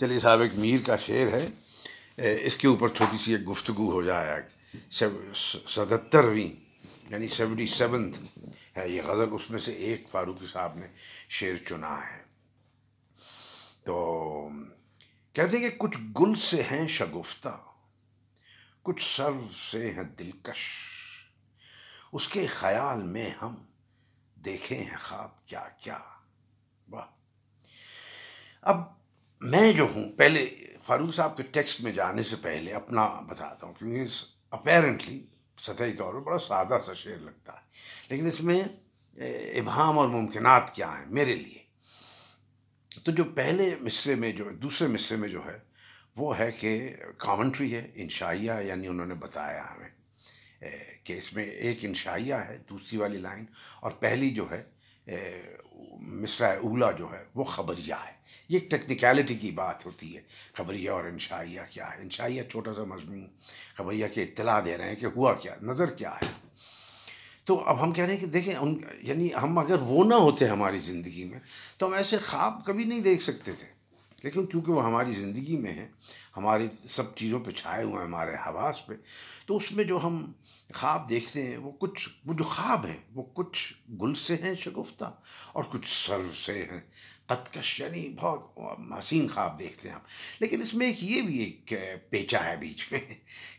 چلیے صاحب، ایک میر کا شعر ہے۔ اس کے اوپر چھوٹی سی ایک گفتگو ہو جائے ستترویں یعنی سیونٹی سیونتھ ہے یہ غزل۔ اس میں سے ایک فاروقی صاحب نے شعر چنا ہے۔ تو کہتے ہیں کہ کچھ گل سے ہیں شگفتہ، کچھ سر سے ہیں دلکش۔ اس کے خیال میں ہم دیکھے ہیں خواب کیا کیا۔ واہ۔ اب میں جو ہوں، پہلے فاروق صاحب کے ٹیکسٹ میں جانے سے پہلے اپنا بتاتا ہوں، کیونکہ اپیرنٹلی سطحی طور پر بڑا سادہ سا شعر لگتا ہے۔ لیکن اس میں ابہام اور ممکنات کیا ہیں میرے لیے؟ تو جو پہلے مصرے میں جو، دوسرے مصرے میں جو ہے، وہ ہے کہ کامنٹری ہے، انشائیہ یعنی انہوں نے بتایا ہمیں کہ اس میں ایک انشائیہ ہے، دوسری والی لائن، اور پہلی جو ہے مصرع اولا جو ہے، وہ خبریہ ہے۔ یہ ایک ٹیکنیکلٹی کی بات ہوتی ہے۔ خبریہ اور انشائیہ کیا ہے؟ انشائیہ چھوٹا سا مضمون۔ خبریہ کے اطلاع دے رہے ہیں کہ ہوا کیا، نظر کیا ہے۔ تو اب ہم کہہ رہے ہیں کہ دیکھیں، ان یعنی ہم اگر وہ نہ ہوتے ہماری زندگی میں، تو ہم ایسے خواب کبھی نہیں دیکھ سکتے تھے۔ لیکن کیونکہ وہ ہماری زندگی میں ہیں، ہماری سب چیزوں پہ چھائے ہوئے ہیں، ہمارے حواس پہ، تو اس میں جو ہم خواب دیکھتے ہیں، وہ کچھ، وہ جو خواب ہیں، وہ کچھ گل سے ہیں شگفتہ اور کچھ سر سے ہیں۔ قدکش یعنی بہت حسین خواب دیکھتے ہیں ہم۔ لیکن اس میں ایک یہ بھی ایک پیچا ہے بیچ میں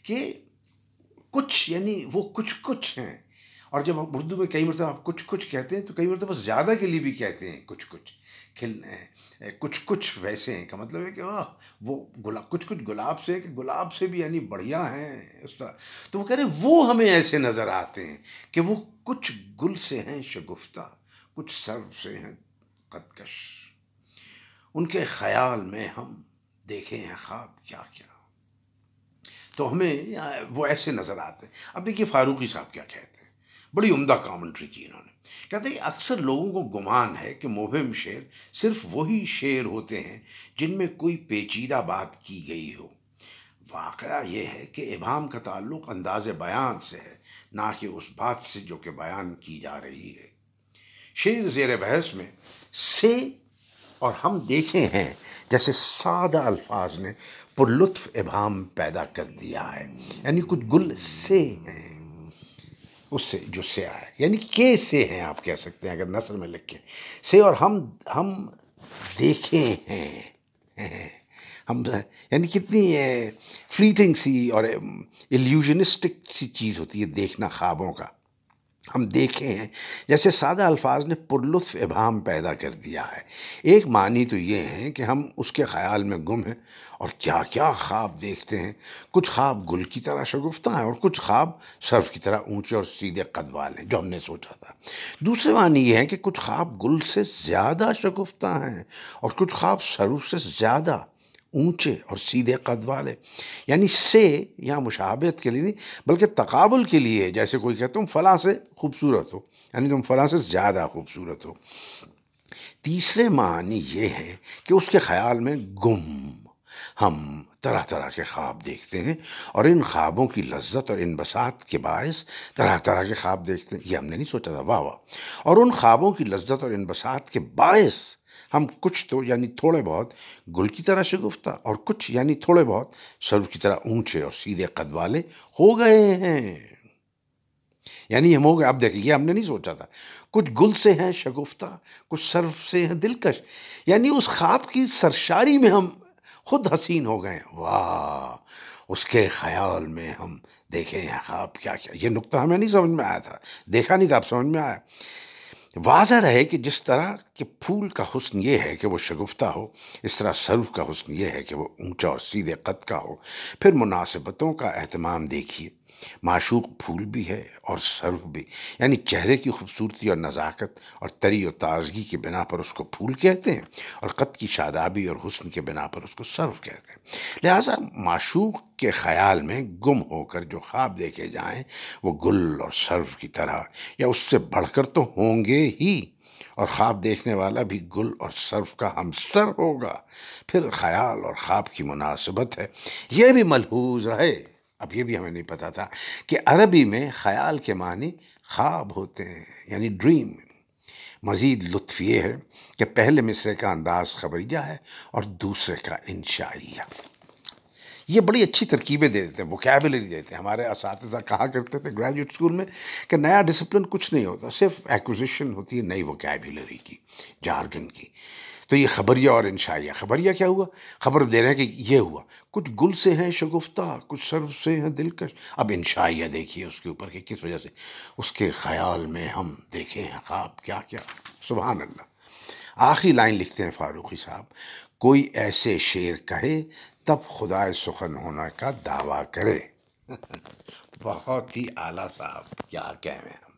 کہ کچھ یعنی وہ کچھ کچھ ہیں۔ اور جب ہم اردو میں کئی مرتبہ آپ کچھ کچھ کہتے ہیں تو کئی مرتبہ زیادہ کے لیے بھی کہتے ہیں کچھ کچھ، کھل کچھ کچھ ویسے ہیں، کا مطلب ہے کہ وہ گلاب، کچھ کچھ گلاب سے کہ گلاب سے بھی یعنی بڑھیا ہیں، اس طرح۔ تو وہ کہہ رہے ہیں وہ ہمیں ایسے نظر آتے ہیں کہ وہ کچھ گل سے ہیں شگفتہ، کچھ سر سے ہیں قدکش۔ ان کے خیال میں ہم دیکھے ہیں خواب کیا کیا۔ تو ہمیں وہ ایسے نظر آتے ہیں۔ اب دیکھیے فاروقی صاحب کیا کہتے ہیں۔ بڑی عمدہ کامنٹری کی انہوں نے۔ کہتے ہیں، اکثر لوگوں کو گمان ہے کہ مبہم شعر صرف وہی شعر ہوتے ہیں جن میں کوئی پیچیدہ بات کی گئی ہو۔ واقعہ یہ ہے کہ ابہام کا تعلق انداز بیان سے ہے، نہ کہ اس بات سے جو کہ بیان کی جا رہی ہے۔ شعر زیر بحث میں سے اور ہم دیکھے ہیں جیسے سادہ الفاظ نے پر لطف ابہام پیدا کر دیا ہے یعنی کچھ گل سے ہیں۔ اس سے جو سے ہے یعنی کے سے ہیں آپ کہہ سکتے ہیں اگر نثر میں لکھیں۔ سے اور ہم ہم دیکھے ہیں۔ ہم یعنی کتنی فلیٹنگ سی اور ایلیوژنسٹک سی چیز ہوتی ہے دیکھنا خوابوں کا۔ ہم دیکھے ہیں، جیسے سادہ الفاظ نے پرلطف ابہام پیدا کر دیا ہے۔ ایک معنی تو یہ ہے کہ ہم اس کے خیال میں گم ہیں اور کیا کیا خواب دیکھتے ہیں۔ کچھ خواب گل کی طرح شگفتہ ہیں اور کچھ خواب صرف کی طرح اونچے اور سیدھے قد والے ہیں، جو ہم نے سوچا تھا۔ دوسرے معنی یہ ہے کہ کچھ خواب گل سے زیادہ شگفتہ ہیں اور کچھ خواب سرف سے زیادہ اونچے اور سیدھے قد والے یعنی سے یا مشابہت کے لیے نہیں، بلکہ تقابل کے لیے، جیسے کوئی کہتا تم فلاں سے خوبصورت ہو یعنی تم فلاں سے زیادہ خوبصورت ہو۔ تیسرے معنی یہ ہے کہ اس کے خیال میں گم، ہم طرح طرح کے خواب دیکھتے ہیں اور ان خوابوں کی لذت اور انبساط کے باعث طرح طرح کے خواب دیکھتے ہیں۔ یہ ہم نے نہیں سوچا تھا، واہ واہ۔ اور ان خوابوں کی لذت اور انبساط کے باعث ہم کچھ تو یعنی تھوڑے بہت گل کی طرح شگفتہ اور کچھ یعنی تھوڑے بہت سرو کی طرح اونچے اور سیدھے قد والے ہو گئے ہیں۔ یعنی ہم ہو گئے۔ اب دیکھیں، یہ ہم نے نہیں سوچا تھا۔ کچھ گل سے ہیں شگفتہ، کچھ سرف سے ہیں دلکش۔ یعنی اس خواب کی سرشاری میں ہم خود حسین ہو گئے واہ، اس کے خیال میں ہم دیکھیں ہیں۔ خواب کیا کیا یہ نقطہ ہمیں نہیں سمجھ میں آیا تھا۔ دیکھا نہیں تھا اب سمجھ میں آیا۔ واضح رہے کہ جس طرح کہ پھول کا حسن یہ ہے کہ وہ شگفتہ ہو، اس طرح سرف کا حسن یہ ہے کہ وہ اونچا اور سیدھے قد کا ہو۔ پھر مناسبتوں کا اہتمام دیکھیے۔ معشوق پھول بھی ہے اور سرف بھی یعنی چہرے کی خوبصورتی اور نزاکت اور تری و تازگی کے بنا پر اس کو پھول کہتے ہیں اور قد کی شادابی اور حسن کے بنا پر اس کو سرف کہتے ہیں۔ لہٰذا معشوق کے خیال میں گم ہو کر جو خواب دیکھے جائیں وہ گل اور سرف کی طرح، یا اس سے بڑھ کر تو ہوں گے ہی۔ اور خواب دیکھنے والا بھی گل اور صرف کا ہمسر ہوگا۔ پھر خیال اور خواب کی مناسبت ہے، یہ بھی ملحوظ رہے۔ اب یہ بھی ہمیں نہیں پتا تھا کہ عربی میں خیال کے معنی خواب ہوتے ہیں یعنی ڈریم مزید لطف یہ ہے کہ پہلے مصرے کا انداز خبریہ ہے اور دوسرے کا انشائیہ۔ یہ بڑی اچھی ترکیبیں دے دیتے ہیں وکیبلری دیتے ہیں۔ ہمارے اساتذہ کہا کرتے تھے گریجویٹ اسکول میں کہ نیا ڈسپلن کچھ نہیں ہوتا، صرف ایکوزیشن ہوتی ہے نئی وکیبلری کی جارگن کی۔ تو یہ خبریہ اور انشائیہ، خبریہ کیا ہوا؟ خبر دے رہے ہیں کہ یہ ہوا۔ کچھ گل سے ہیں شگفتہ، کچھ سر سے ہیں دلکش۔ اب انشائیہ دیکھیے اس کے اوپر کہ کس وجہ سے، اس کے خیال میں ہم دیکھیں ہیں خواب کیا کیا۔ سبحان اللہ۔ آخری لائن لکھتے ہیں فاروقی صاحب، کوئی ایسے شعر کہے تب خدا سخن ہونا کا دعویٰ کرے۔ بہت ہی اعلیٰ صاحب، کیا کہہ رہے ہیں